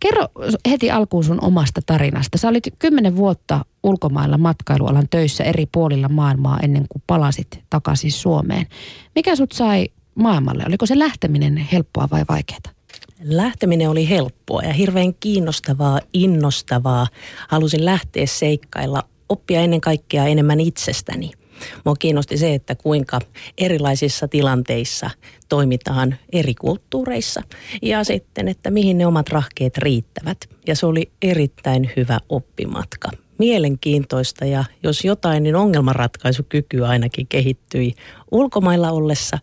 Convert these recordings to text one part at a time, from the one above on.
Kerro heti alkuun sun omasta tarinasta. Sä olit kymmenen vuotta ulkomailla matkailualan töissä eri puolilla maailmaa ennen kuin palasit takaisin Suomeen. Mikä sut sai maailmalle? Oliko se lähteminen helppoa vai vaikeaa? Lähteminen oli helppoa ja hirveän kiinnostavaa, innostavaa. Halusin lähteä seikkailla, oppia ennen kaikkea enemmän itsestäni. Mua kiinnosti se, että kuinka erilaisissa tilanteissa toimitaan eri kulttuureissa ja sitten, että mihin ne omat rahkeet riittävät. Ja se oli erittäin hyvä oppimatka. Mielenkiintoista ja jos jotain, niin ongelmanratkaisukyky ainakin kehittyi ulkomailla ollessa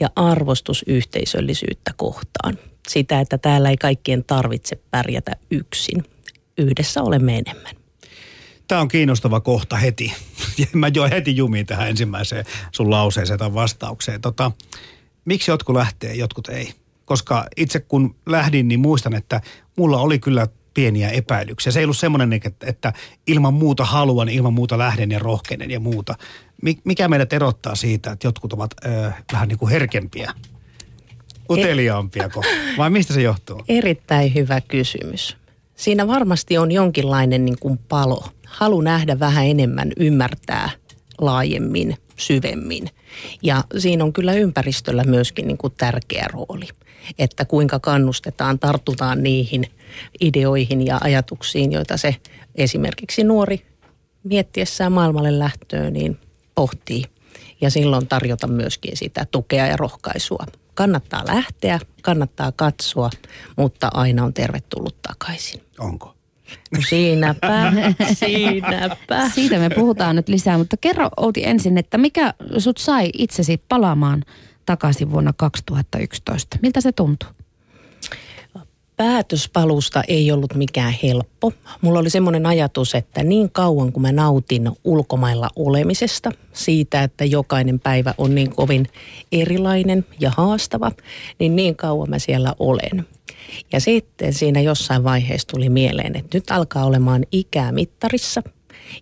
ja arvostus yhteisöllisyyttä kohtaan. Sitä, että täällä ei kaikkien tarvitse pärjätä yksin. Yhdessä olemme enemmän. Tämä on kiinnostava kohta heti. Mä jo heti jumiin tähän ensimmäiseen sun lauseeseen tai vastaukseen. Tota, miksi jotkut lähtee, jotkut ei? Koska itse kun lähdin, niin muistan, että mulla oli kyllä pieniä epäilyksiä. Se ei ollut semmoinen, että, että ilman muuta haluan, ilman muuta lähden ja rohkenen ja muuta. Mikä meidät erottaa siitä, että jotkut ovat ö, vähän niin kuin herkempiä, uteliaampia vai mistä se johtuu? Erittäin hyvä kysymys. Siinä varmasti on jonkinlainen niin kuin palo – halu nähdä vähän enemmän, ymmärtää laajemmin, syvemmin. Ja siinä on kyllä ympäristöllä myöskin niin kuin tärkeä rooli, että kuinka kannustetaan, tartutaan niihin ideoihin ja ajatuksiin, joita se esimerkiksi nuori miettiessään maailmalle lähtöön, niin pohtii. Ja silloin tarjota myöskin sitä tukea ja rohkaisua. Kannattaa lähteä, kannattaa katsoa, mutta aina on tervetullut takaisin. Onko? No siinäpä, siinäpä. Siitä me puhutaan nyt lisää, mutta kerro Outi ensin, että mikä sut sai itsesi palaamaan takaisin vuonna 2011? Miltä se tuntui? Päätöspalusta ei ollut mikään helppo. Mulla oli semmoinen ajatus, että niin kauan kuin mä nautin ulkomailla olemisesta, siitä, että jokainen päivä on niin kovin erilainen ja haastava, niin niin kauan mä siellä olen. Ja sitten siinä jossain vaiheessa tuli mieleen, että nyt alkaa olemaan ikää mittarissa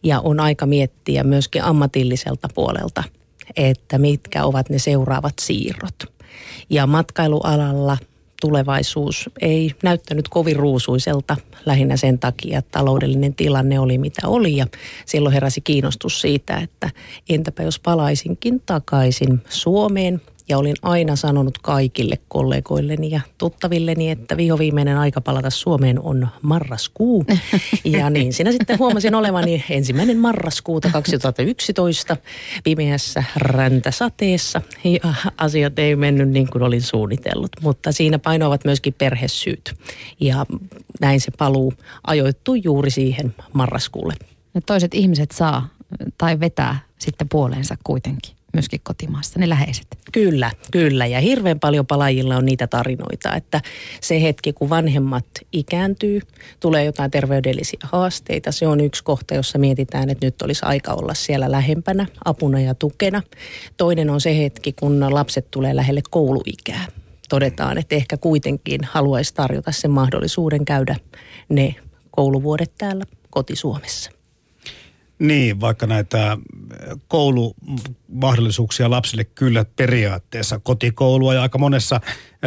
ja on aika miettiä myöskin ammatilliselta puolelta, että mitkä ovat ne seuraavat siirrot. Ja matkailualalla tulevaisuus ei näyttänyt kovin ruusuiselta lähinnä sen takia, että taloudellinen tilanne oli mitä oli. Ja silloin heräsi kiinnostus siitä, että entäpä jos palaisinkin takaisin Suomeen ja olin aina sanonut kaikille kollegoilleni ja tuttavilleni, että vihoviimeinen aika palata Suomeen on marraskuu. Ja niin siinä sitten huomasin olevani ensimmäinen marraskuuta 2011 pimeässä räntäsateessa. Ja asiat ei mennyt niin kuin olin suunnitellut, mutta siinä painoavat myöskin perhesyyt. Ja näin se paluu ajoittui juuri siihen marraskuulle. Ne toiset ihmiset saa tai vetää sitten puoleensa kuitenkin myöskin kotimaassa, ne läheiset. Kyllä, kyllä. Ja hirveän paljon palajilla on niitä tarinoita, että se hetki, kun vanhemmat ikääntyy, tulee jotain terveydellisiä haasteita. Se on yksi kohta, jossa mietitään, että nyt olisi aika olla siellä lähempänä, apuna ja tukena. Toinen on se hetki, kun lapset tulee lähelle kouluikää. Todetaan, että ehkä kuitenkin haluaisi tarjota sen mahdollisuuden käydä ne kouluvuodet täällä kotisuomessa. Niin, vaikka näitä koulumahdollisuuksia lapsille kyllä periaatteessa kotikoulua ja aika monessa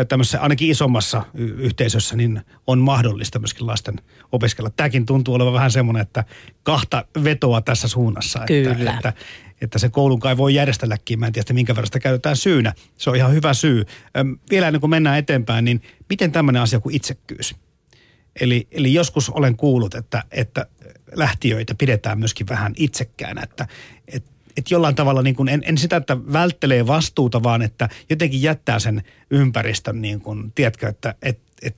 tämmöisessä ainakin isommassa yhteisössä niin on mahdollista myöskin lasten opiskella. Tämäkin tuntuu olevan vähän semmoinen, että kahta vetoa tässä suunnassa. Kyllä. Että, että, että se koulun kai voi järjestelläkin. Mä en tiedä, minkä verran sitä käytetään syynä. Se on ihan hyvä syy. Vielä ennen kuin mennään eteenpäin, niin miten tämmöinen asia kuin itsekkyys? Eli, eli joskus olen kuullut, että, että lähtiöitä pidetään myöskin vähän itsekkäänä, että et, et jollain tavalla niin kuin, en, en sitä, että välttelee vastuuta, vaan että jotenkin jättää sen ympäristön, niin kuin, tiedätkö, että et, et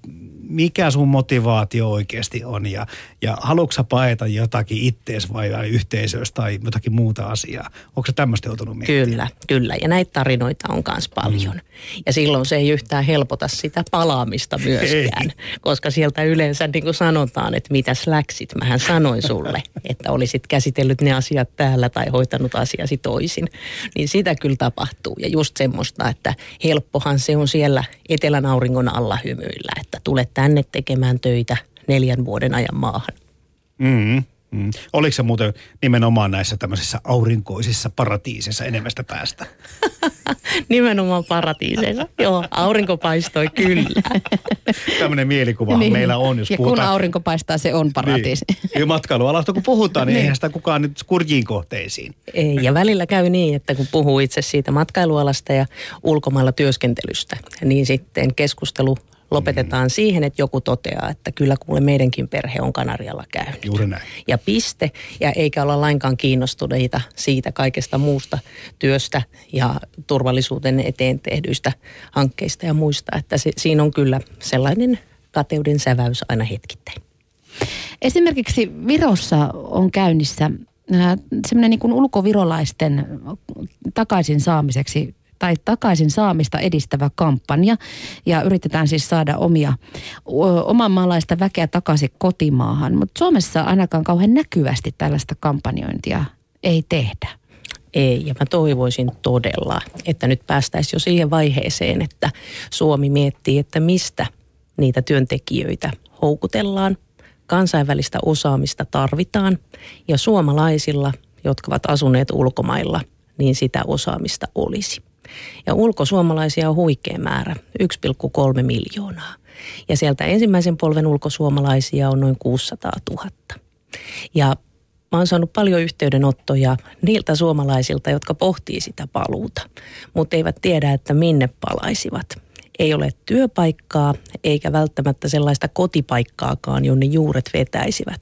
mikä sun motivaatio oikeasti on ja, ja haluatko paeta jotakin ittees vai, vai yhteisöstä tai jotakin muuta asiaa? Onko se tämmöistä joutunut miettimään? Kyllä, kyllä. Ja näitä tarinoita on myös paljon. Mm. Ja silloin se ei yhtään helpota sitä palaamista myöskään, ei. koska sieltä yleensä niin kuin sanotaan, että mitäs läksit. Mähän sanoin sulle, että olisit käsitellyt ne asiat täällä tai hoitanut asiasi toisin. Niin sitä kyllä tapahtuu. Ja just semmoista, että helppohan se on siellä etelän auringon alla hymyillä, että tulet tänne tekemään töitä neljän vuoden ajan maahan. Mm, Mm. Oliko se muuten nimenomaan näissä tämmöisissä aurinkoisissa paratiisissa enemmästä päästä? nimenomaan paratiiseissa. Joo, aurinko paistoi kyllä. Tämmöinen mielikuva niin. meillä on, jos ja puhutaan. kun aurinko paistaa, se on paratiisi. Niin. Ja matkailualasta kun puhutaan, niin, niin eihän sitä kukaan nyt kurjiin kohteisiin. Ei, ja välillä käy niin, että kun puhuu itse siitä matkailualasta ja ulkomailla työskentelystä, niin sitten keskustelu lopetetaan mm. siihen, että joku toteaa, että kyllä kuule meidänkin perhe on Kanarialla käynyt. Juuri näin. Ja piste, ja eikä olla lainkaan kiinnostuneita siitä kaikesta muusta työstä ja turvallisuuden eteen tehdyistä hankkeista ja muista. Että se, siinä on kyllä sellainen kateuden säväys aina hetkittäin. Esimerkiksi Virossa on käynnissä äh, semmoinen niin kuin ulkovirolaisten takaisin saamiseksi tai takaisin saamista edistävä kampanja. Ja yritetään siis saada omia, oman maalaista väkeä takaisin kotimaahan. Mutta Suomessa ainakaan kauhean näkyvästi tällaista kampanjointia ei tehdä. Ei, ja mä toivoisin todella, että nyt päästäisiin jo siihen vaiheeseen, että Suomi miettii, että mistä niitä työntekijöitä houkutellaan. Kansainvälistä osaamista tarvitaan ja suomalaisilla, jotka ovat asuneet ulkomailla, niin sitä osaamista olisi. Ja ulkosuomalaisia on huikea määrä, 1,3 miljoonaa. Ja sieltä ensimmäisen polven ulkosuomalaisia on noin 600 000. Ja mä oon saanut paljon yhteydenottoja niiltä suomalaisilta, jotka pohtii sitä paluuta, mutta eivät tiedä, että minne palaisivat ei ole työpaikkaa eikä välttämättä sellaista kotipaikkaakaan, jonne juuret vetäisivät.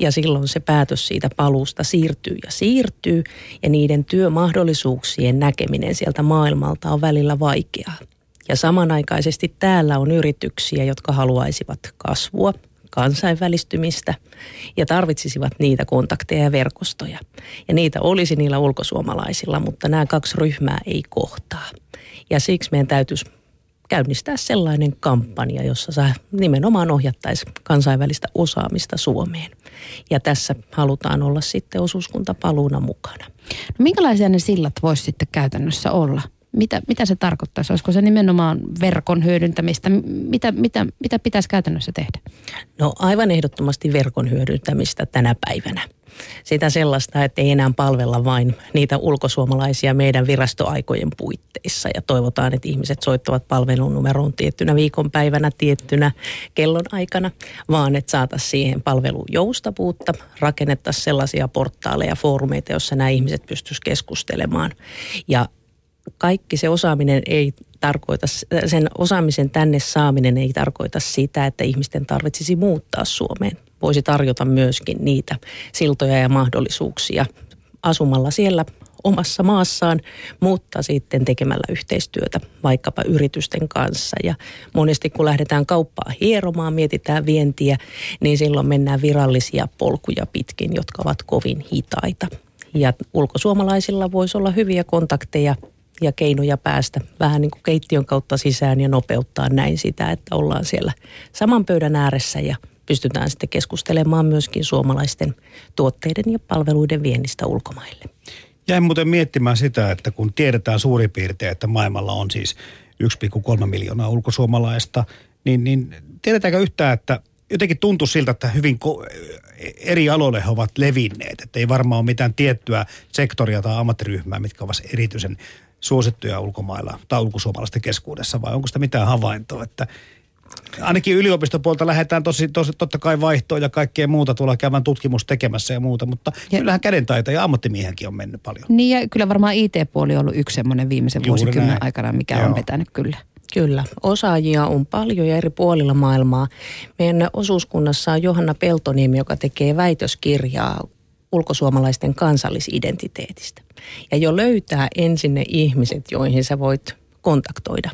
Ja silloin se päätös siitä paluusta siirtyy ja siirtyy ja niiden työmahdollisuuksien näkeminen sieltä maailmalta on välillä vaikeaa. Ja samanaikaisesti täällä on yrityksiä, jotka haluaisivat kasvua, kansainvälistymistä ja tarvitsisivat niitä kontakteja ja verkostoja. Ja niitä olisi niillä ulkosuomalaisilla, mutta nämä kaksi ryhmää ei kohtaa. Ja siksi meidän täytyisi käynnistää sellainen kampanja, jossa sä nimenomaan ohjattaisi kansainvälistä osaamista Suomeen. Ja tässä halutaan olla sitten osuuskuntapaluuna mukana. No minkälaisia ne sillat voisi sitten käytännössä olla? Mitä, mitä se tarkoittaisi? Olisiko se nimenomaan verkon hyödyntämistä? Mitä, mitä, mitä pitäisi käytännössä tehdä? No aivan ehdottomasti verkon hyödyntämistä tänä päivänä sitä sellaista, että ei enää palvella vain niitä ulkosuomalaisia meidän virastoaikojen puitteissa. Ja toivotaan, että ihmiset soittavat palvelun numeroon tiettynä viikonpäivänä, tiettynä kellon aikana, vaan että saataisiin siihen palveluun joustavuutta, rakennettaisiin sellaisia portaaleja, foorumeita, joissa nämä ihmiset pystyisivät keskustelemaan. Ja kaikki se osaaminen ei tarkoita, sen osaamisen tänne saaminen ei tarkoita sitä, että ihmisten tarvitsisi muuttaa Suomeen voisi tarjota myöskin niitä siltoja ja mahdollisuuksia asumalla siellä omassa maassaan, mutta sitten tekemällä yhteistyötä vaikkapa yritysten kanssa. Ja monesti kun lähdetään kauppaa hieromaan, mietitään vientiä, niin silloin mennään virallisia polkuja pitkin, jotka ovat kovin hitaita. Ja ulkosuomalaisilla voisi olla hyviä kontakteja ja keinoja päästä vähän niin kuin keittiön kautta sisään ja nopeuttaa näin sitä, että ollaan siellä saman pöydän ääressä ja pystytään sitten keskustelemaan myöskin suomalaisten tuotteiden ja palveluiden viennistä ulkomaille. Jäin muuten miettimään sitä, että kun tiedetään suurin piirtein, että maailmalla on siis 1,3 miljoonaa ulkosuomalaista, niin, niin tiedetäänkö yhtään, että jotenkin tuntuu siltä, että hyvin eri aloille he ovat levinneet. Että ei varmaan ole mitään tiettyä sektoria tai ammattiryhmää, mitkä ovat erityisen suosittuja ulkomailla tai ulkosuomalaisten keskuudessa, vai onko sitä mitään havaintoa, että ainakin yliopistopuolta lähdetään tosi, tosi, totta kai vaihtoa ja kaikkea muuta tuolla käymään tutkimus tekemässä ja muuta, mutta ja, kyllähän kädentaito ja ammattimiehenkin on mennyt paljon. Niin ja kyllä varmaan IT-puoli on ollut yksi semmoinen viimeisen Juuri vuosikymmenen näin. aikana, mikä Joo. on vetänyt kyllä. Kyllä, osaajia on paljon ja eri puolilla maailmaa. Meidän osuuskunnassa on Johanna Peltoniemi, joka tekee väitöskirjaa ulkosuomalaisten kansallisidentiteetistä. Ja jo löytää ensin ne ihmiset, joihin sä voit kontaktoida.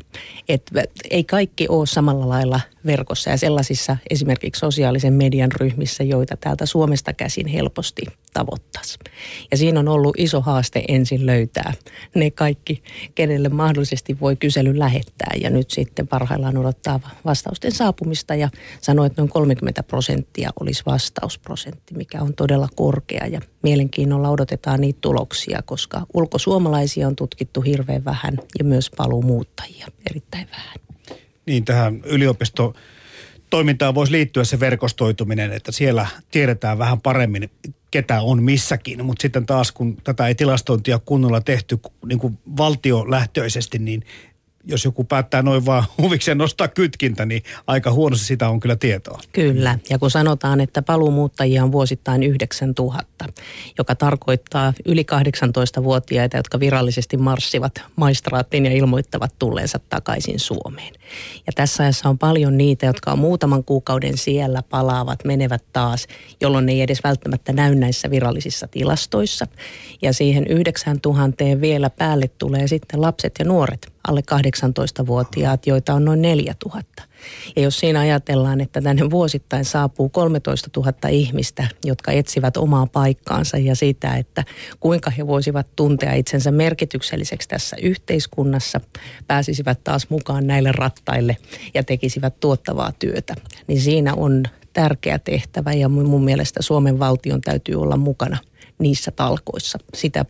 Et ei kaikki ole samalla lailla verkossa ja sellaisissa esimerkiksi sosiaalisen median ryhmissä, joita täältä Suomesta käsin helposti tavoittaisi. Ja siinä on ollut iso haaste ensin löytää ne kaikki, kenelle mahdollisesti voi kyselyn lähettää. Ja nyt sitten parhaillaan odottaa vastausten saapumista ja sanoi, että noin 30 prosenttia olisi vastausprosentti, mikä on todella korkea. Ja mielenkiinnolla odotetaan niitä tuloksia, koska ulkosuomalaisia on tutkittu hirveän vähän ja myös paluumuuttajia erittäin vähän. Niin tähän yliopisto toimintaan voisi liittyä se verkostoituminen, että siellä tiedetään vähän paremmin, ketä on missäkin. Mutta sitten taas, kun tätä ei tilastointia kunnolla tehty niin kuin valtiolähtöisesti, niin jos joku päättää noin vaan huvikseen nostaa kytkintä, niin aika huonosti sitä on kyllä tietoa. Kyllä, ja kun sanotaan, että paluumuuttajia on vuosittain 9000, joka tarkoittaa yli 18-vuotiaita, jotka virallisesti marssivat maistraattiin ja ilmoittavat tulleensa takaisin Suomeen. Ja tässä ajassa on paljon niitä, jotka on muutaman kuukauden siellä, palaavat, menevät taas, jolloin ne ei edes välttämättä näy näissä virallisissa tilastoissa. Ja siihen 9000 vielä päälle tulee sitten lapset ja nuoret, alle 18-vuotiaat, joita on noin 4000. Ja jos siinä ajatellaan, että tänne vuosittain saapuu 13 000 ihmistä, jotka etsivät omaa paikkaansa ja sitä, että kuinka he voisivat tuntea itsensä merkitykselliseksi tässä yhteiskunnassa, pääsisivät taas mukaan näille rattaille ja tekisivät tuottavaa työtä, niin siinä on tärkeä tehtävä ja mun mielestä Suomen valtion täytyy olla mukana niissä talkoissa. Sitä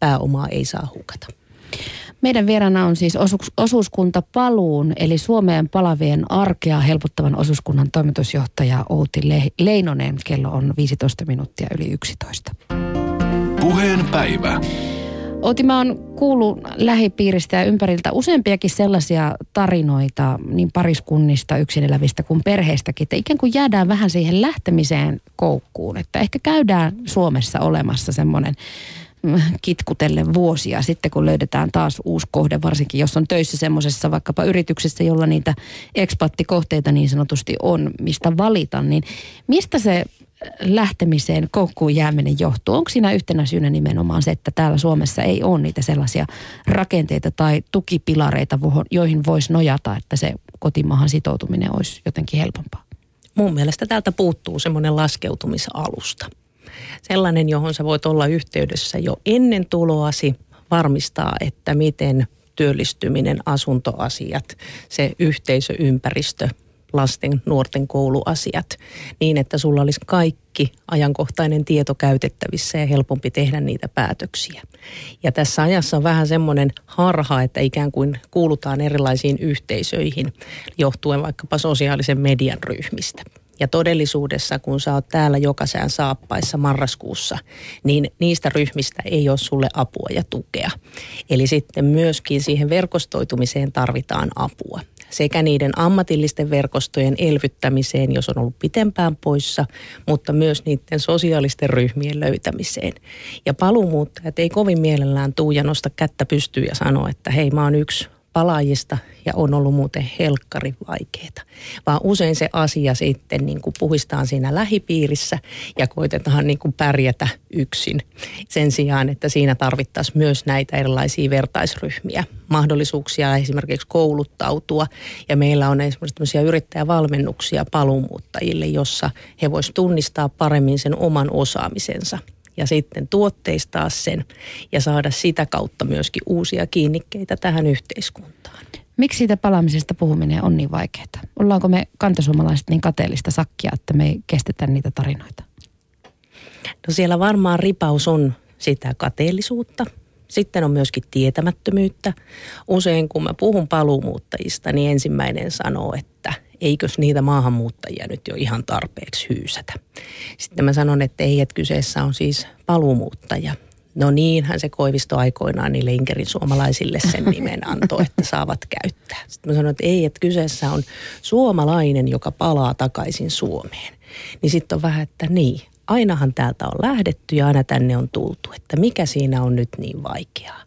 pääomaa ei saa hukata. Meidän vieraana on siis osu- osuuskunta Paluun, eli Suomeen palavien arkea helpottavan osuuskunnan toimitusjohtaja Outi Le- Leinonen. Kello on 15 minuuttia yli 11. Puheen päivä. Outi, mä oon kuullut lähipiiristä ja ympäriltä useampiakin sellaisia tarinoita niin pariskunnista, yksin elävistä kuin perheistäkin, että ikään kuin jäädään vähän siihen lähtemiseen koukkuun. Että ehkä käydään Suomessa olemassa semmoinen kitkutelle vuosia sitten, kun löydetään taas uusi kohde, varsinkin jos on töissä semmoisessa vaikkapa yrityksessä, jolla niitä ekspattikohteita niin sanotusti on, mistä valita, niin mistä se lähtemiseen koukkuun jääminen johtuu? Onko siinä yhtenä syynä nimenomaan se, että täällä Suomessa ei ole niitä sellaisia rakenteita tai tukipilareita, joihin voisi nojata, että se kotimaahan sitoutuminen olisi jotenkin helpompaa? Mun mielestä täältä puuttuu semmoinen laskeutumisalusta sellainen, johon sä voit olla yhteydessä jo ennen tuloasi, varmistaa, että miten työllistyminen, asuntoasiat, se yhteisöympäristö, lasten, nuorten kouluasiat, niin että sulla olisi kaikki ajankohtainen tieto käytettävissä ja helpompi tehdä niitä päätöksiä. Ja tässä ajassa on vähän semmoinen harha, että ikään kuin kuulutaan erilaisiin yhteisöihin johtuen vaikkapa sosiaalisen median ryhmistä. Ja todellisuudessa, kun sä oot täällä jokaiseen saappaissa marraskuussa, niin niistä ryhmistä ei ole sulle apua ja tukea. Eli sitten myöskin siihen verkostoitumiseen tarvitaan apua sekä niiden ammatillisten verkostojen elvyttämiseen, jos on ollut pitempään poissa, mutta myös niiden sosiaalisten ryhmien löytämiseen. Ja paluumuuttajat ei kovin mielellään tuu ja nosta kättä pystyyn ja sano, että hei mä oon yksi palaajista ja on ollut muuten helkkari vaikeita. Vaan usein se asia sitten niin kuin puhistaan siinä lähipiirissä ja koitetaan niin kuin pärjätä yksin. Sen sijaan, että siinä tarvittaisiin myös näitä erilaisia vertaisryhmiä, mahdollisuuksia esimerkiksi kouluttautua. Ja meillä on esimerkiksi yrittäjävalmennuksia paluumuuttajille, jossa he voisivat tunnistaa paremmin sen oman osaamisensa ja sitten tuotteistaa sen ja saada sitä kautta myöskin uusia kiinnikkeitä tähän yhteiskuntaan. Miksi siitä palaamisesta puhuminen on niin vaikeaa? Ollaanko me kantasuomalaiset niin kateellista sakkia, että me ei kestetä niitä tarinoita? No siellä varmaan ripaus on sitä kateellisuutta. Sitten on myöskin tietämättömyyttä. Usein kun mä puhun paluumuuttajista, niin ensimmäinen sanoo, että eikös niitä maahanmuuttajia nyt jo ihan tarpeeksi hyysätä. Sitten mä sanon, että ei, että kyseessä on siis paluumuuttaja. No niinhän se Koivisto aikoinaan niille Inkerin suomalaisille sen nimen antoi, että saavat käyttää. Sitten mä sanon, että ei, että kyseessä on suomalainen, joka palaa takaisin Suomeen. Niin sitten on vähän, että niin, ainahan täältä on lähdetty ja aina tänne on tultu, että mikä siinä on nyt niin vaikeaa.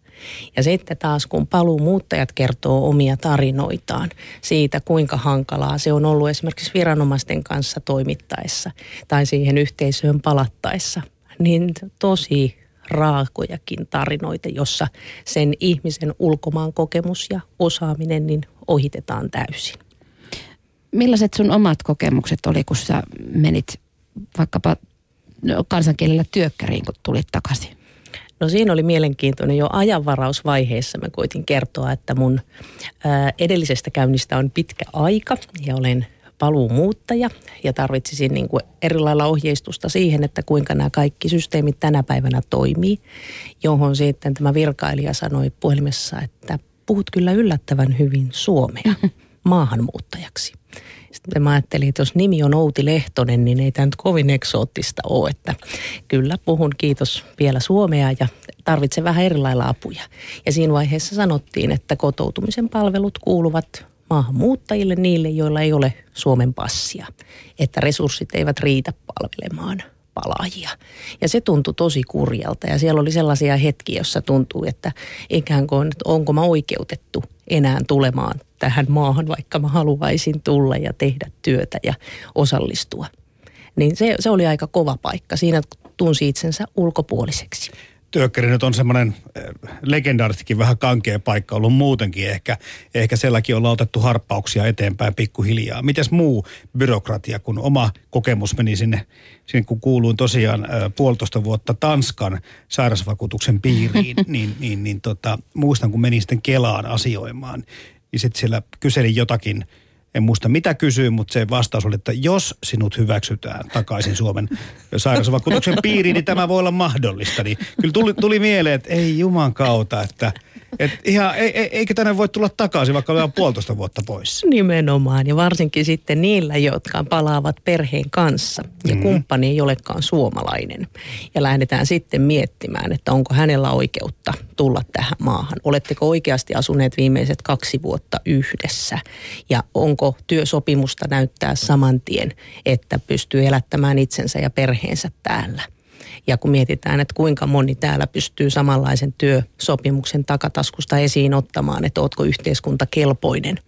Ja sitten taas kun paluumuuttajat kertoo omia tarinoitaan siitä, kuinka hankalaa se on ollut esimerkiksi viranomaisten kanssa toimittaessa tai siihen yhteisöön palattaessa, niin tosi raakojakin tarinoita, jossa sen ihmisen ulkomaan kokemus ja osaaminen niin ohitetaan täysin. Millaiset sun omat kokemukset oli, kun sä menit vaikkapa kansankielellä työkkäriin, kun tulit takaisin? No siinä oli mielenkiintoinen jo ajanvarausvaiheessa. Mä koitin kertoa, että mun ää, edellisestä käynnistä on pitkä aika ja olen paluumuuttaja ja tarvitsisin niin kuin eri lailla ohjeistusta siihen, että kuinka nämä kaikki systeemit tänä päivänä toimii, johon sitten tämä virkailija sanoi puhelimessa, että puhut kyllä yllättävän hyvin suomea maahanmuuttajaksi. Sitten mä ajattelin, että jos nimi on Outi Lehtonen, niin ei tämä nyt kovin eksoottista ole. Että kyllä puhun kiitos vielä suomea ja tarvitsen vähän erilailla apuja. Ja siinä vaiheessa sanottiin, että kotoutumisen palvelut kuuluvat maahanmuuttajille, niille, joilla ei ole Suomen passia. Että resurssit eivät riitä palvelemaan palaajia. Ja se tuntui tosi kurjalta ja siellä oli sellaisia hetkiä, jossa tuntuu, että ikään kuin, että onko mä oikeutettu enää tulemaan tähän maahan, vaikka mä haluaisin tulla ja tehdä työtä ja osallistua. Niin se, se oli aika kova paikka. Siinä tunsi itsensä ulkopuoliseksi. Työkkäri nyt on semmoinen eh, legendaaristikin vähän kankea paikka ollut muutenkin. Ehkä, ehkä sielläkin ollaan otettu harppauksia eteenpäin pikkuhiljaa. Mites muu byrokratia, kun oma kokemus meni sinne, sinne kun kuuluin tosiaan äh, puolitoista vuotta Tanskan sairausvakuutuksen piiriin, niin, niin, niin tota, muistan kun menin sitten Kelaan asioimaan, niin sitten siellä kyselin jotakin – en muista mitä kysyy, mutta se vastaus oli, että jos sinut hyväksytään takaisin Suomen sairausvakuutuksen piiriin, niin tämä voi olla mahdollista. Niin kyllä tuli, tuli mieleen, että ei juman kautta, että – et ihan, ei, eikä tänne voi tulla takaisin, vaikka ollaan puolitoista vuotta pois. Nimenomaan, ja varsinkin sitten niillä, jotka palaavat perheen kanssa, ja mm. kumppani ei olekaan suomalainen. Ja lähdetään sitten miettimään, että onko hänellä oikeutta tulla tähän maahan. Oletteko oikeasti asuneet viimeiset kaksi vuotta yhdessä, ja onko työsopimusta näyttää saman tien, että pystyy elättämään itsensä ja perheensä täällä – ja kun mietitään, että kuinka moni täällä pystyy samanlaisen työsopimuksen takataskusta esiin ottamaan, että ootko yhteiskuntakelpoinen,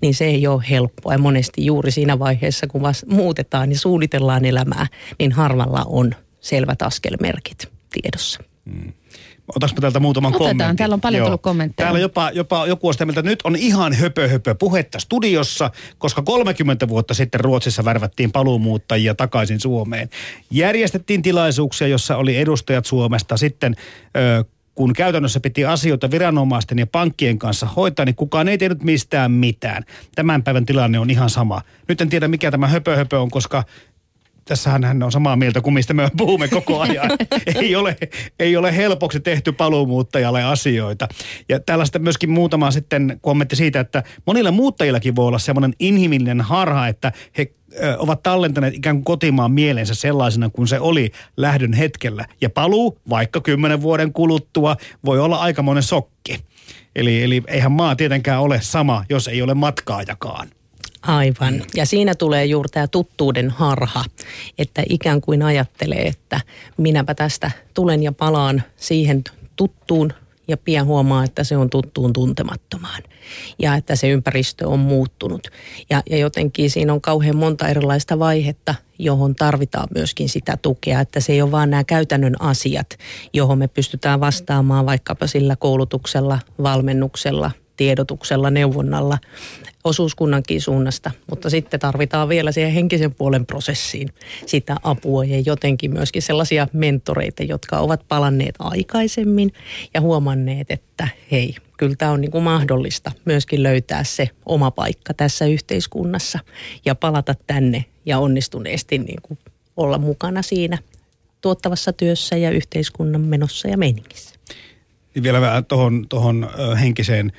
niin se ei ole helppoa. Ja monesti juuri siinä vaiheessa, kun muutetaan ja suunnitellaan elämää, niin harvalla on selvät askelmerkit tiedossa. Hmm. Otaanko täältä muutaman Otetaan, kommentin? täällä on paljon Joo. tullut kommentteja. Täällä jopa, jopa joku on sitä mieltä, että nyt on ihan höpö höpö puhetta studiossa, koska 30 vuotta sitten Ruotsissa värvättiin paluumuuttajia takaisin Suomeen. Järjestettiin tilaisuuksia, jossa oli edustajat Suomesta. Sitten ö, kun käytännössä piti asioita viranomaisten ja pankkien kanssa hoitaa, niin kukaan ei tehnyt mistään mitään. Tämän päivän tilanne on ihan sama. Nyt en tiedä, mikä tämä höpö höpö on, koska tässähän hän on samaa mieltä kuin mistä me puhumme koko ajan. ei, ole, ei ole helpoksi tehty paluumuuttajalle asioita. Ja tällaista myöskin muutama sitten kommentti siitä, että monilla muuttajillakin voi olla semmoinen inhimillinen harha, että he ovat tallentaneet ikään kuin kotimaan mielensä sellaisena kuin se oli lähdön hetkellä. Ja paluu, vaikka kymmenen vuoden kuluttua, voi olla aikamoinen sokki. Eli, eli eihän maa tietenkään ole sama, jos ei ole matkaajakaan. Aivan. Ja siinä tulee juuri tämä tuttuuden harha, että ikään kuin ajattelee, että minäpä tästä tulen ja palaan siihen tuttuun ja pian huomaa, että se on tuttuun tuntemattomaan ja että se ympäristö on muuttunut. Ja, ja jotenkin siinä on kauhean monta erilaista vaihetta, johon tarvitaan myöskin sitä tukea, että se ei ole vaan nämä käytännön asiat, johon me pystytään vastaamaan vaikkapa sillä koulutuksella, valmennuksella, tiedotuksella, neuvonnalla, osuuskunnankin suunnasta, mutta sitten tarvitaan vielä siihen henkisen puolen prosessiin sitä apua ja jotenkin myöskin sellaisia mentoreita, jotka ovat palanneet aikaisemmin ja huomanneet, että hei, kyllä tämä on niin kuin mahdollista myöskin löytää se oma paikka tässä yhteiskunnassa ja palata tänne ja onnistuneesti niin kuin olla mukana siinä tuottavassa työssä ja yhteiskunnan menossa ja meiningissä. Vielä vähän tuohon henkiseen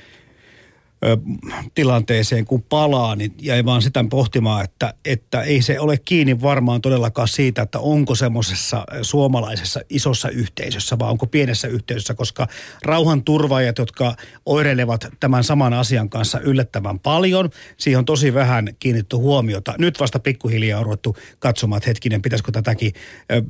tilanteeseen, kun palaa, niin jäi vaan sitä pohtimaan, että, että ei se ole kiinni varmaan todellakaan siitä, että onko semmoisessa suomalaisessa isossa yhteisössä vai onko pienessä yhteisössä, koska rauhanturvaajat, jotka oireilevat tämän saman asian kanssa yllättävän paljon, siihen on tosi vähän kiinnitty huomiota. Nyt vasta pikkuhiljaa on ruvettu katsomaan, että hetkinen, pitäisikö tätäkin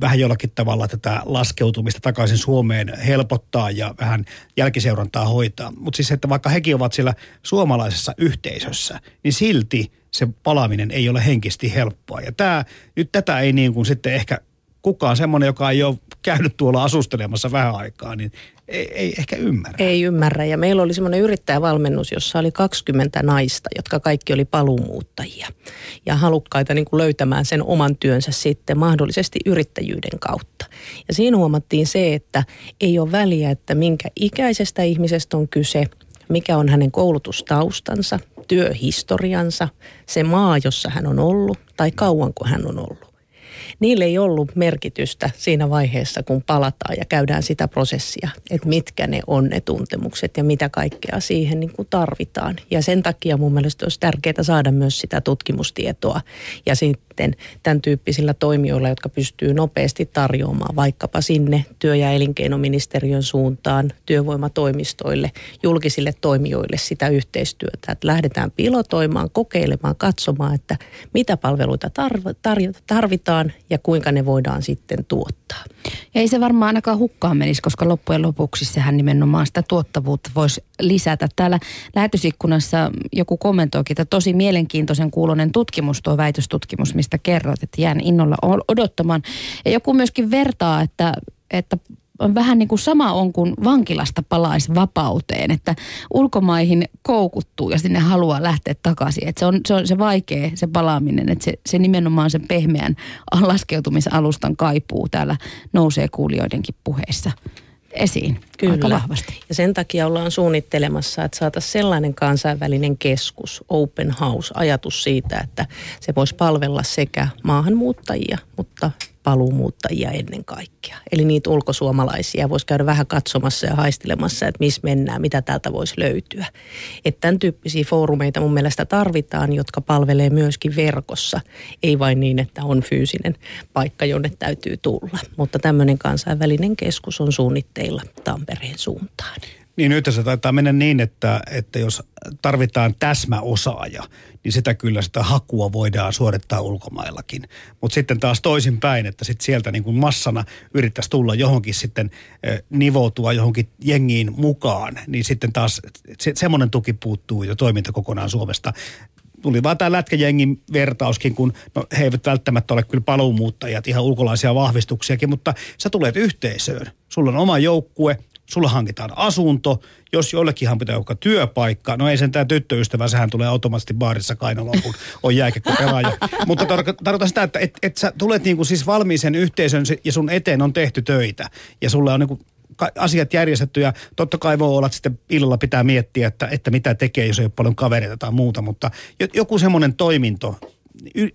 vähän jollakin tavalla tätä laskeutumista takaisin Suomeen helpottaa ja vähän jälkiseurantaa hoitaa. Mutta siis, että vaikka hekin ovat siellä suomalaisessa yhteisössä, niin silti se palaaminen ei ole henkisesti helppoa. Ja tämä, nyt tätä ei niin kuin sitten ehkä kukaan semmoinen, joka ei ole käynyt tuolla asustelemassa vähän aikaa, niin ei, ei ehkä ymmärrä. Ei ymmärrä. Ja meillä oli semmoinen yrittäjävalmennus, jossa oli 20 naista, jotka kaikki oli paluumuuttajia. Ja halukkaita niin kuin löytämään sen oman työnsä sitten mahdollisesti yrittäjyyden kautta. Ja siinä huomattiin se, että ei ole väliä, että minkä ikäisestä ihmisestä on kyse – mikä on hänen koulutustaustansa, työhistoriansa, se maa, jossa hän on ollut tai kauanko hän on ollut. niille ei ollut merkitystä siinä vaiheessa, kun palataan ja käydään sitä prosessia, että mitkä ne on ne tuntemukset ja mitä kaikkea siihen niin kuin tarvitaan. Ja sen takia mun mielestä olisi tärkeää saada myös sitä tutkimustietoa ja sitten tämän tyyppisillä toimijoilla, jotka pystyy nopeasti tarjoamaan vaikkapa sinne työ- ja elinkeinoministeriön suuntaan, työvoimatoimistoille, julkisille toimijoille sitä yhteistyötä, että lähdetään pilotoimaan, kokeilemaan, katsomaan, että mitä palveluita tarvitaan ja kuinka ne voidaan sitten tuottaa. Ja ei se varmaan ainakaan hukkaan menisi, koska loppujen lopuksi sehän nimenomaan sitä tuottavuutta voisi lisätä. Täällä lähetysikkunassa joku kommentoikin, että tosi mielenkiintoisen kuulonen tutkimus, tuo väitöstutkimus, mistä kerroit, että jään innolla odottamaan. Ja joku myöskin vertaa, että, että vähän niin kuin sama on kuin vankilasta palaisi vapauteen, että ulkomaihin koukuttuu ja sinne haluaa lähteä takaisin. Että se on se, on se vaikea se palaaminen, että se, se nimenomaan sen pehmeän laskeutumisalustan kaipuu täällä nousee kuulijoidenkin puheissa esiin Kyllä. aika vahvasti. Ja sen takia ollaan suunnittelemassa, että saataisiin sellainen kansainvälinen keskus, open house, ajatus siitä, että se voisi palvella sekä maahanmuuttajia, mutta paluumuuttajia ennen kaikkea. Eli niitä ulkosuomalaisia voisi käydä vähän katsomassa ja haistelemassa, että missä mennään, mitä täältä voisi löytyä. Että tämän tyyppisiä foorumeita mun mielestä tarvitaan, jotka palvelee myöskin verkossa. Ei vain niin, että on fyysinen paikka, jonne täytyy tulla. Mutta tämmöinen kansainvälinen keskus on suunnitteilla Tampereen suuntaan. Niin nyt se taitaa mennä niin, että, että jos tarvitaan täsmäosaaja, niin sitä kyllä sitä hakua voidaan suorittaa ulkomaillakin. Mutta sitten taas toisinpäin, että sit sieltä niin kuin massana yrittäisi tulla johonkin sitten nivoutua johonkin jengiin mukaan, niin sitten taas se, semmoinen tuki puuttuu jo toiminta kokonaan Suomesta tuli vaan tämä lätkäjengin vertauskin, kun no, he eivät välttämättä ole kyllä paluumuuttajat, ihan ulkolaisia vahvistuksiakin, mutta sä tulet yhteisöön. Sulla on oma joukkue, sulla hankitaan asunto, jos jollekinhan pitää joku työpaikka, no ei sen tämä tyttöystävä, sehän tulee automaattisesti baarissa kainaloon, kun on pelaaja. Mutta tarkoitan sitä, että et, et sä tulet niinku siis valmiisen yhteisön ja sun eteen on tehty töitä ja sulle on niinku asiat järjestetty ja totta kai voi olla, että sitten illalla pitää miettiä, että, että mitä tekee, jos ei ole paljon kavereita tai muuta, mutta joku semmoinen toiminto,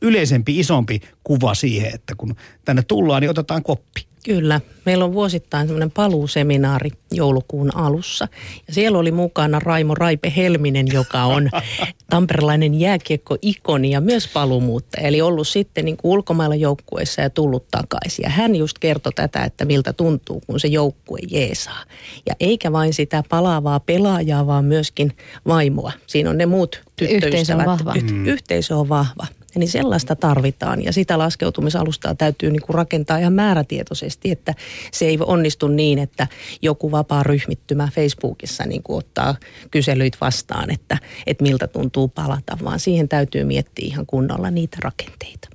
yleisempi, isompi kuva siihen, että kun tänne tullaan, niin otetaan koppi. Kyllä. Meillä on vuosittain semmoinen paluuseminaari joulukuun alussa. Ja siellä oli mukana Raimo Raipe Helminen, joka on tamperelainen jääkiekko-ikoni ja myös paluumuuttaja. Eli ollut sitten niin kuin ulkomailla joukkueessa ja tullut takaisin. Ja hän just kertoi tätä, että miltä tuntuu, kun se joukkue jeesaa. Ja eikä vain sitä palaavaa pelaajaa, vaan myöskin vaimoa. Siinä on ne muut tyttöystävät. Yhteisö on vahva. Mm. Yhteisö on vahva. Niin sellaista tarvitaan. Ja sitä laskeutumisalustaa täytyy niin kuin rakentaa ihan määrätietoisesti, että se ei onnistu niin, että joku vapaa ryhmittymä Facebookissa niin kuin ottaa kyselyit vastaan, että, että miltä tuntuu palata, vaan siihen täytyy miettiä ihan kunnolla niitä rakenteita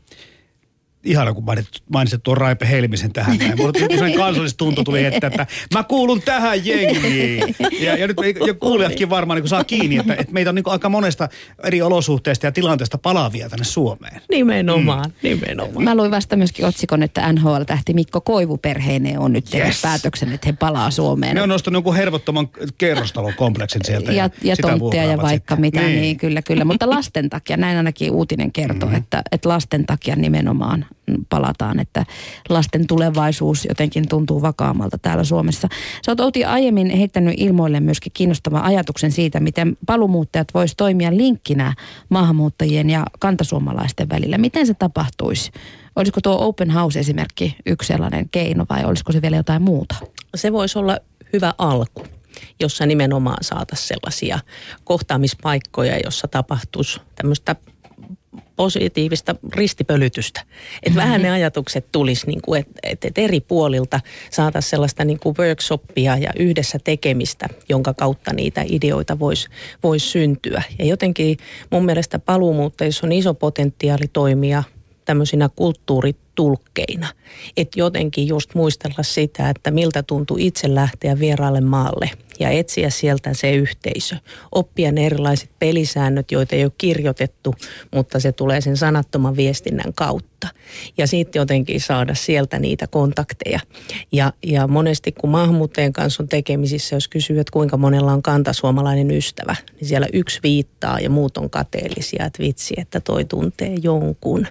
ihana, kun mainitsit tuon Raipe Helmisen tähän näin. Mulla tuli kansallistunto tuli, että, että mä kuulun tähän jengiin. Ja, ja nyt ja kuulijatkin varmaan niin saa kiinni, että, että meitä on niin aika monesta eri olosuhteista ja tilanteesta palaavia tänne Suomeen. Nimenomaan, mm. nimenomaan. Mä luin vasta myöskin otsikon, että NHL-tähti Mikko Koivu perheineen on nyt tehnyt yes. päätöksen, että he palaa Suomeen. Ne on nostanut jonkun hervottoman kerrostalokompleksin sieltä. Ja, ja, ja tonttia ja vaikka sitten. mitä, niin. niin kyllä, kyllä. Mutta lasten takia, näin ainakin uutinen kertoo, mm. että, että lasten takia nimenomaan palataan, että lasten tulevaisuus jotenkin tuntuu vakaammalta täällä Suomessa. Sä oot Outi aiemmin heittänyt ilmoille myöskin kiinnostavan ajatuksen siitä, miten palumuuttajat vois toimia linkkinä maahanmuuttajien ja kantasuomalaisten välillä. Miten se tapahtuisi? Olisiko tuo open house-esimerkki yksi sellainen keino vai olisiko se vielä jotain muuta? Se voisi olla hyvä alku jossa nimenomaan saataisiin sellaisia kohtaamispaikkoja, jossa tapahtuisi tämmöistä positiivista ristipölytystä. Että mm-hmm. vähän ne ajatukset tulisi, niin kuin, että, että, että eri puolilta saataisiin sellaista niin kuin workshoppia ja yhdessä tekemistä, jonka kautta niitä ideoita voisi vois syntyä. Ja jotenkin mun mielestä paluumuuttajissa on iso potentiaali toimia tämmöisinä kulttuuritulkkeina. Että jotenkin just muistella sitä, että miltä tuntuu itse lähteä vieraalle maalle ja etsiä sieltä se yhteisö. Oppia ne erilaiset pelisäännöt, joita ei ole kirjoitettu, mutta se tulee sen sanattoman viestinnän kautta. ja sitten jotenkin saada sieltä niitä kontakteja. Ja, ja monesti kun maahanmuuttajien kanssa on tekemisissä, jos kysyy, että kuinka monella on kantasuomalainen ystävä, niin siellä yksi viittaa ja muut on kateellisia, että vitsi, että toi tuntee jonkun.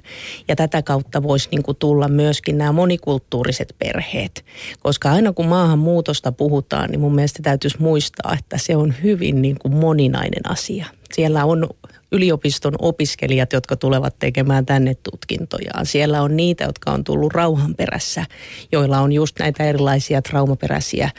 Ja tätä kautta voisi niin tulla myöskin nämä monikulttuuriset perheet, koska aina kun maahanmuutosta puhutaan, niin mun mielestä täytyisi muistaa, että se on hyvin niin kuin moninainen asia. Siellä on yliopiston opiskelijat, jotka tulevat tekemään tänne tutkintojaan. Siellä on niitä, jotka on tullut rauhan perässä, joilla on just näitä erilaisia traumaperäisiä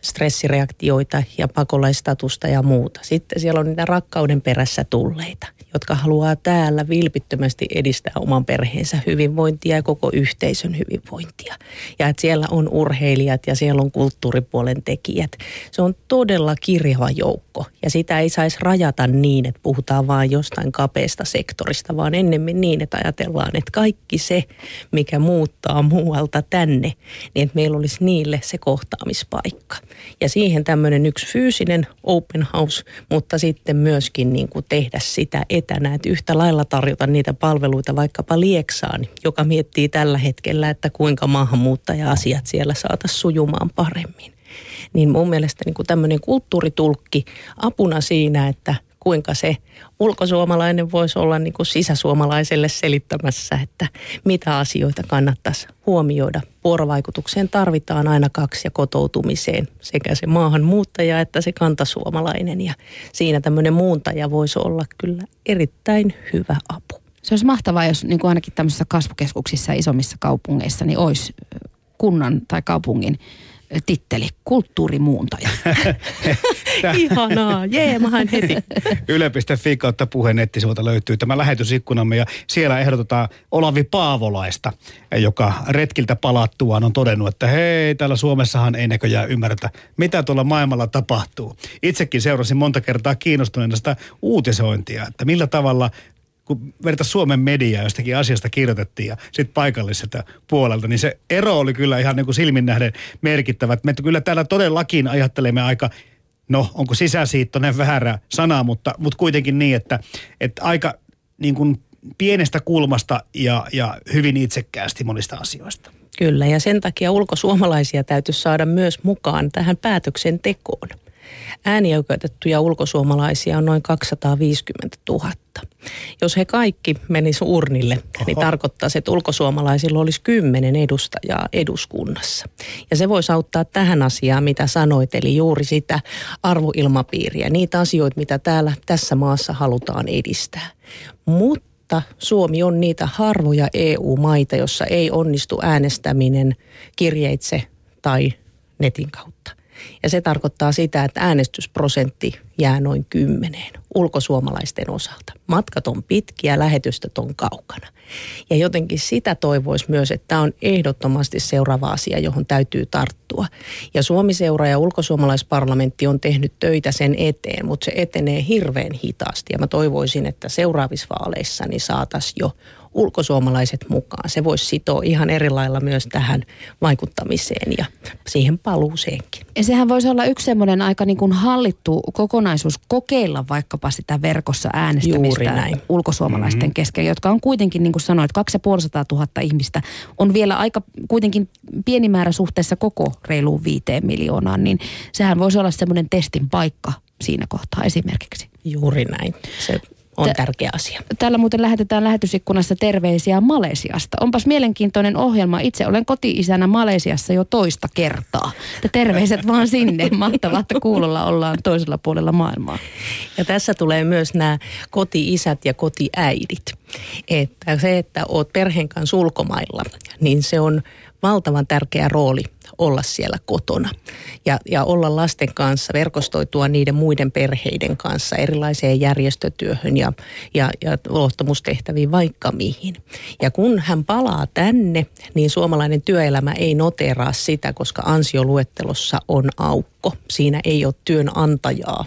stressireaktioita ja pakolaistatusta ja muuta. Sitten siellä on niitä rakkauden perässä tulleita jotka haluaa täällä vilpittömästi edistää oman perheensä hyvinvointia ja koko yhteisön hyvinvointia. Ja että siellä on urheilijat ja siellä on kulttuuripuolen tekijät. Se on todella kirjava joukko ja sitä ei saisi rajata niin, että puhutaan vain jostain kapeasta sektorista, vaan ennemmin niin, että ajatellaan, että kaikki se, mikä muuttaa muualta tänne, niin että meillä olisi niille se kohtaamispaikka. Ja siihen tämmöinen yksi fyysinen open house, mutta sitten myöskin niin kuin tehdä sitä etänä, että yhtä lailla tarjota niitä palveluita vaikkapa Lieksaan, joka miettii tällä hetkellä, että kuinka maahanmuuttaja-asiat siellä saataisiin sujumaan paremmin. Niin mun mielestä niin kuin tämmöinen kulttuuritulkki apuna siinä, että kuinka se ulkosuomalainen voisi olla niin kuin sisäsuomalaiselle selittämässä, että mitä asioita kannattaisi huomioida. Vuorovaikutukseen tarvitaan aina kaksi ja kotoutumiseen sekä se maahanmuuttaja että se kantasuomalainen ja siinä tämmöinen muuntaja voisi olla kyllä erittäin hyvä apu. Se olisi mahtavaa, jos niin kuin ainakin tämmöisissä kasvukeskuksissa ja isommissa kaupungeissa niin olisi kunnan tai kaupungin titteli, kulttuurimuuntaja. Ihanaa, jee, mä heti. Yle.fi kautta puheen nettisivuilta löytyy tämä lähetysikkunamme ja siellä ehdotetaan Olavi Paavolaista, joka retkiltä palattuaan on todennut, että hei, täällä Suomessahan ei näköjään ymmärretä, mitä tuolla maailmalla tapahtuu. Itsekin seurasin monta kertaa kiinnostuneena sitä uutisointia, että millä tavalla kun verta Suomen mediaa jostakin asiasta kirjoitettiin ja sitten paikalliselta puolelta, niin se ero oli kyllä ihan niin kuin silmin nähden merkittävä. Me kyllä täällä todellakin ajattelemme aika, no onko sisäsiittoinen väärä sana, mutta, mutta kuitenkin niin, että, että aika niin kuin pienestä kulmasta ja, ja hyvin itsekkäästi monista asioista. Kyllä, ja sen takia ulkosuomalaisia täytyisi saada myös mukaan tähän päätöksentekoon. Äänioikeutettuja ulkosuomalaisia on noin 250 000. Jos he kaikki menisivät urnille, niin Oho. niin tarkoittaa että ulkosuomalaisilla olisi kymmenen edustajaa eduskunnassa. Ja se voisi auttaa tähän asiaan, mitä sanoit, eli juuri sitä arvoilmapiiriä, niitä asioita, mitä täällä tässä maassa halutaan edistää. Mutta Suomi on niitä harvoja EU-maita, jossa ei onnistu äänestäminen kirjeitse tai netin kautta. Ja se tarkoittaa sitä, että äänestysprosentti jää noin kymmeneen ulkosuomalaisten osalta. Matkat on pitkiä, lähetystöt on kaukana. Ja jotenkin sitä toivoisi myös, että tämä on ehdottomasti seuraava asia, johon täytyy tarttua. Ja Suomi-seura ja ulkosuomalaisparlamentti on tehnyt töitä sen eteen, mutta se etenee hirveän hitaasti. Ja mä toivoisin, että seuraavissa vaaleissa niin saataisiin jo ulkosuomalaiset mukaan. Se voisi sitoa ihan eri lailla myös tähän vaikuttamiseen ja siihen paluuseenkin. Ja sehän voisi olla yksi semmoinen aika niin kuin hallittu kokonaisuus kokeilla vaikkapa sitä verkossa äänestämistä ulkosuomalaisten mm-hmm. kesken, jotka on kuitenkin, niin kuin sanoit, 2500 000 ihmistä on vielä aika kuitenkin pieni määrä suhteessa koko reiluun viiteen miljoonaan, niin sehän voisi olla semmoinen testin paikka siinä kohtaa esimerkiksi. Juuri näin. Se on tärkeä asia. Täällä muuten lähetetään lähetysikkunassa terveisiä Malesiasta. Onpas mielenkiintoinen ohjelma. Itse olen koti-isänä Malesiassa jo toista kertaa. Ja terveiset vaan sinne. Mahtavaa, että kuulolla ollaan toisella puolella maailmaa. Ja tässä tulee myös nämä koti-isät ja kotiäidit. Että se, että oot perheen kanssa ulkomailla, niin se on valtavan tärkeä rooli olla siellä kotona ja, ja olla lasten kanssa, verkostoitua niiden muiden perheiden kanssa erilaiseen järjestötyöhön ja, ja, ja luottamustehtäviin vaikka mihin. Ja kun hän palaa tänne, niin suomalainen työelämä ei noteraa sitä, koska ansioluettelossa on aukko. Siinä ei ole työnantajaa.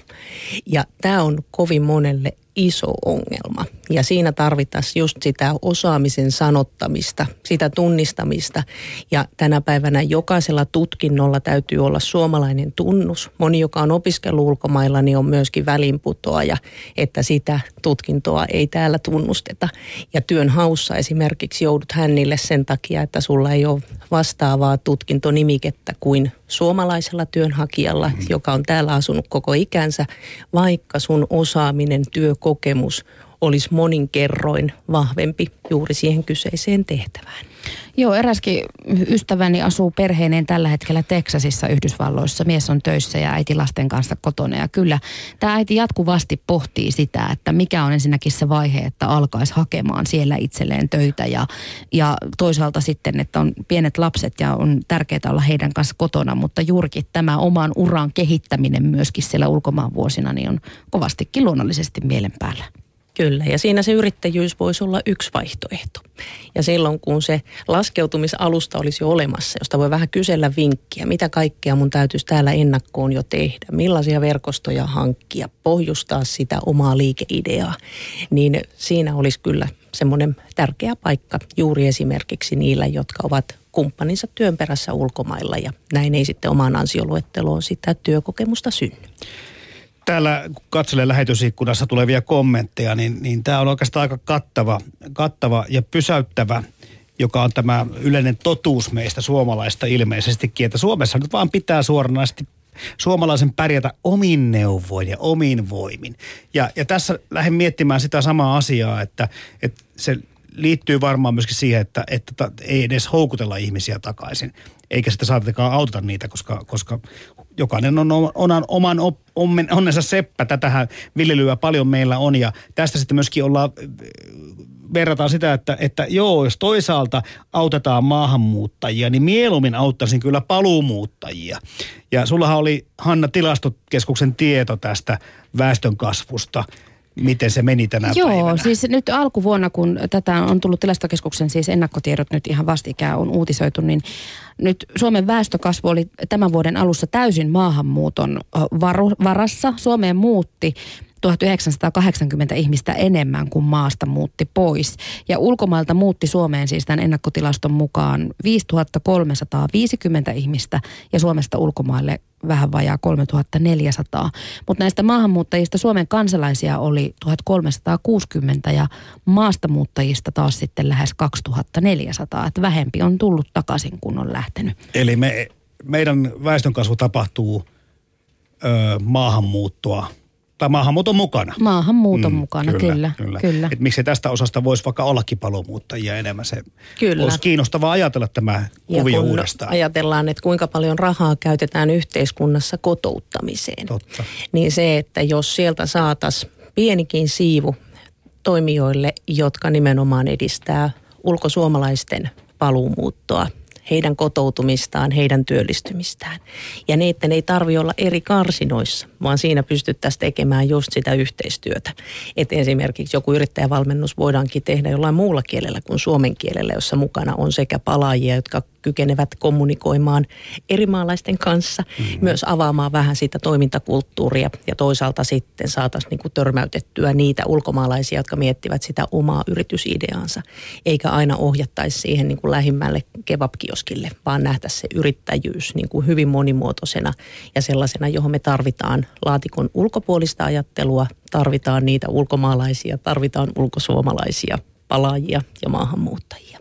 Ja tämä on kovin monelle iso ongelma. Ja siinä tarvittaisiin just sitä osaamisen sanottamista, sitä tunnistamista. Ja tänä päivänä jokaisella tutkinnolla täytyy olla suomalainen tunnus. Moni, joka on opiskellut ulkomailla, niin on myöskin välinputoaja, että sitä tutkintoa ei täällä tunnusteta. Ja työn haussa esimerkiksi joudut hännille sen takia, että sulla ei ole vastaavaa tutkintonimikettä kuin suomalaisella työnhakijalla, mm. joka on täällä asunut koko ikänsä, vaikka sun osaaminen, työkokemus olisi monin kerroin vahvempi juuri siihen kyseiseen tehtävään. Joo, eräskin ystäväni asuu perheineen tällä hetkellä Teksasissa Yhdysvalloissa. Mies on töissä ja äiti lasten kanssa kotona. Ja kyllä tämä äiti jatkuvasti pohtii sitä, että mikä on ensinnäkin se vaihe, että alkaisi hakemaan siellä itselleen töitä. Ja, ja toisaalta sitten, että on pienet lapset ja on tärkeää olla heidän kanssa kotona. Mutta juurikin tämä oman uran kehittäminen myöskin siellä ulkomaan vuosina niin on kovastikin luonnollisesti mielen päällä. Kyllä, ja siinä se yrittäjyys voisi olla yksi vaihtoehto. Ja silloin kun se laskeutumisalusta olisi jo olemassa, josta voi vähän kysellä vinkkiä, mitä kaikkea mun täytyisi täällä ennakkoon jo tehdä, millaisia verkostoja hankkia, pohjustaa sitä omaa liikeideaa, niin siinä olisi kyllä semmoinen tärkeä paikka juuri esimerkiksi niillä, jotka ovat kumppaninsa työn perässä ulkomailla ja näin ei sitten omaan ansioluetteloon sitä työkokemusta synny täällä kun katselee lähetysikkunassa tulevia kommentteja, niin, niin tämä on oikeastaan aika kattava, kattava ja pysäyttävä joka on tämä yleinen totuus meistä suomalaista ilmeisestikin, että Suomessa nyt vaan pitää suoranaisesti suomalaisen pärjätä omin neuvoin ja omin voimin. Ja, ja tässä lähden miettimään sitä samaa asiaa, että, että se liittyy varmaan myöskin siihen, että, että ei edes houkutella ihmisiä takaisin, eikä sitä saatakaan auteta niitä, koska, koska jokainen on, on, on oman op, onnensa seppä. Tätähän viljelyä paljon meillä on ja tästä sitten myöskin ollaan verrataan sitä, että, että joo, jos toisaalta autetaan maahanmuuttajia, niin mieluummin auttaisin kyllä paluumuuttajia. Ja sullahan oli Hanna tilastokeskuksen tieto tästä väestön kasvusta miten se meni tänä Joo, päivänä? siis nyt alkuvuonna, kun tätä on tullut tilastokeskuksen siis ennakkotiedot nyt ihan vastikään on uutisoitu, niin nyt Suomen väestökasvu oli tämän vuoden alussa täysin maahanmuuton varassa. Suomeen muutti 1980 ihmistä enemmän kuin maasta muutti pois. Ja ulkomailta muutti Suomeen siis tämän ennakkotilaston mukaan 5350 ihmistä ja Suomesta ulkomaille vähän vajaa 3400. Mutta näistä maahanmuuttajista Suomen kansalaisia oli 1360 ja maastamuuttajista taas sitten lähes 2400. Että vähempi on tullut takaisin, kun on lähtenyt. Eli me, meidän väestönkasvu tapahtuu ö, maahanmuuttoa tai maahanmuuton mukana. Maahanmuuton mm, mukana, kyllä. kyllä, kyllä. kyllä. Et miksei tästä osasta voisi vaikka ollakin paluumuuttajia enemmän. Se kyllä. olisi kiinnostavaa ajatella tämä kuvio uudestaan. ajatellaan, että kuinka paljon rahaa käytetään yhteiskunnassa kotouttamiseen. Totta. Niin se, että jos sieltä saataisiin pienikin siivu toimijoille, jotka nimenomaan edistää ulkosuomalaisten paluumuuttoa – heidän kotoutumistaan, heidän työllistymistään. Ja niiden ei tarvi olla eri karsinoissa, vaan siinä pystyttäisiin tekemään just sitä yhteistyötä. Että esimerkiksi joku yrittäjävalmennus voidaankin tehdä jollain muulla kielellä kuin suomen kielellä, jossa mukana on sekä palaajia, jotka kykenevät kommunikoimaan eri maalaisten kanssa, mm-hmm. myös avaamaan vähän sitä toimintakulttuuria ja toisaalta sitten saataisiin niin törmäytettyä niitä ulkomaalaisia, jotka miettivät sitä omaa yritysideaansa, eikä aina ohjattaisi siihen niin kuin lähimmälle kebabkioskille, vaan nähtäisi se yrittäjyys niin kuin hyvin monimuotoisena ja sellaisena, johon me tarvitaan laatikon ulkopuolista ajattelua, tarvitaan niitä ulkomaalaisia, tarvitaan ulkosuomalaisia palaajia ja maahanmuuttajia.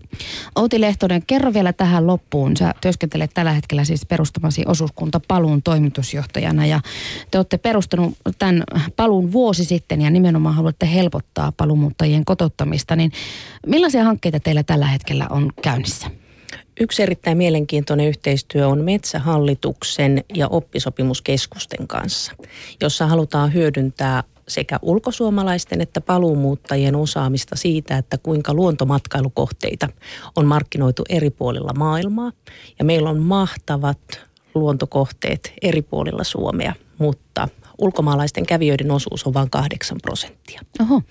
Outi Lehtonen, kerro vielä tähän loppuun. Sä työskentelet tällä hetkellä siis perustamasi osuuskunta Paluun toimitusjohtajana ja te olette perustanut tämän Paluun vuosi sitten ja nimenomaan haluatte helpottaa paluumuuttajien kotottamista. Niin millaisia hankkeita teillä tällä hetkellä on käynnissä? Yksi erittäin mielenkiintoinen yhteistyö on Metsähallituksen ja oppisopimuskeskusten kanssa, jossa halutaan hyödyntää sekä ulkosuomalaisten että paluumuuttajien osaamista siitä, että kuinka luontomatkailukohteita on markkinoitu eri puolilla maailmaa. Ja meillä on mahtavat luontokohteet eri puolilla Suomea, mutta ulkomaalaisten kävijöiden osuus on vain 8 prosenttia. Oho.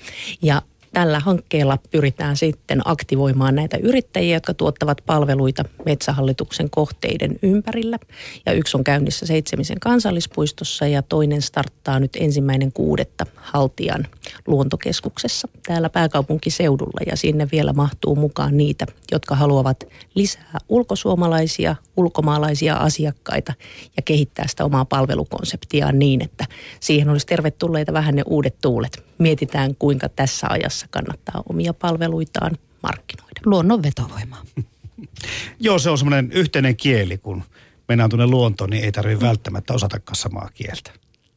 Ja Tällä hankkeella pyritään sitten aktivoimaan näitä yrittäjiä, jotka tuottavat palveluita Metsähallituksen kohteiden ympärillä. Ja yksi on käynnissä Seitsemisen kansallispuistossa ja toinen starttaa nyt ensimmäinen kuudetta Haltian luontokeskuksessa täällä pääkaupunkiseudulla. Ja sinne vielä mahtuu mukaan niitä, jotka haluavat lisää ulkosuomalaisia, ulkomaalaisia asiakkaita ja kehittää sitä omaa palvelukonseptiaan niin, että siihen olisi tervetulleita vähän ne uudet tuulet. Mietitään, kuinka tässä ajassa kannattaa omia palveluitaan markkinoida. Luonnon vetovoimaa. Joo, se on semmoinen yhteinen kieli, kun mennään tuonne luontoon, niin ei tarvitse välttämättä osata samaa kieltä.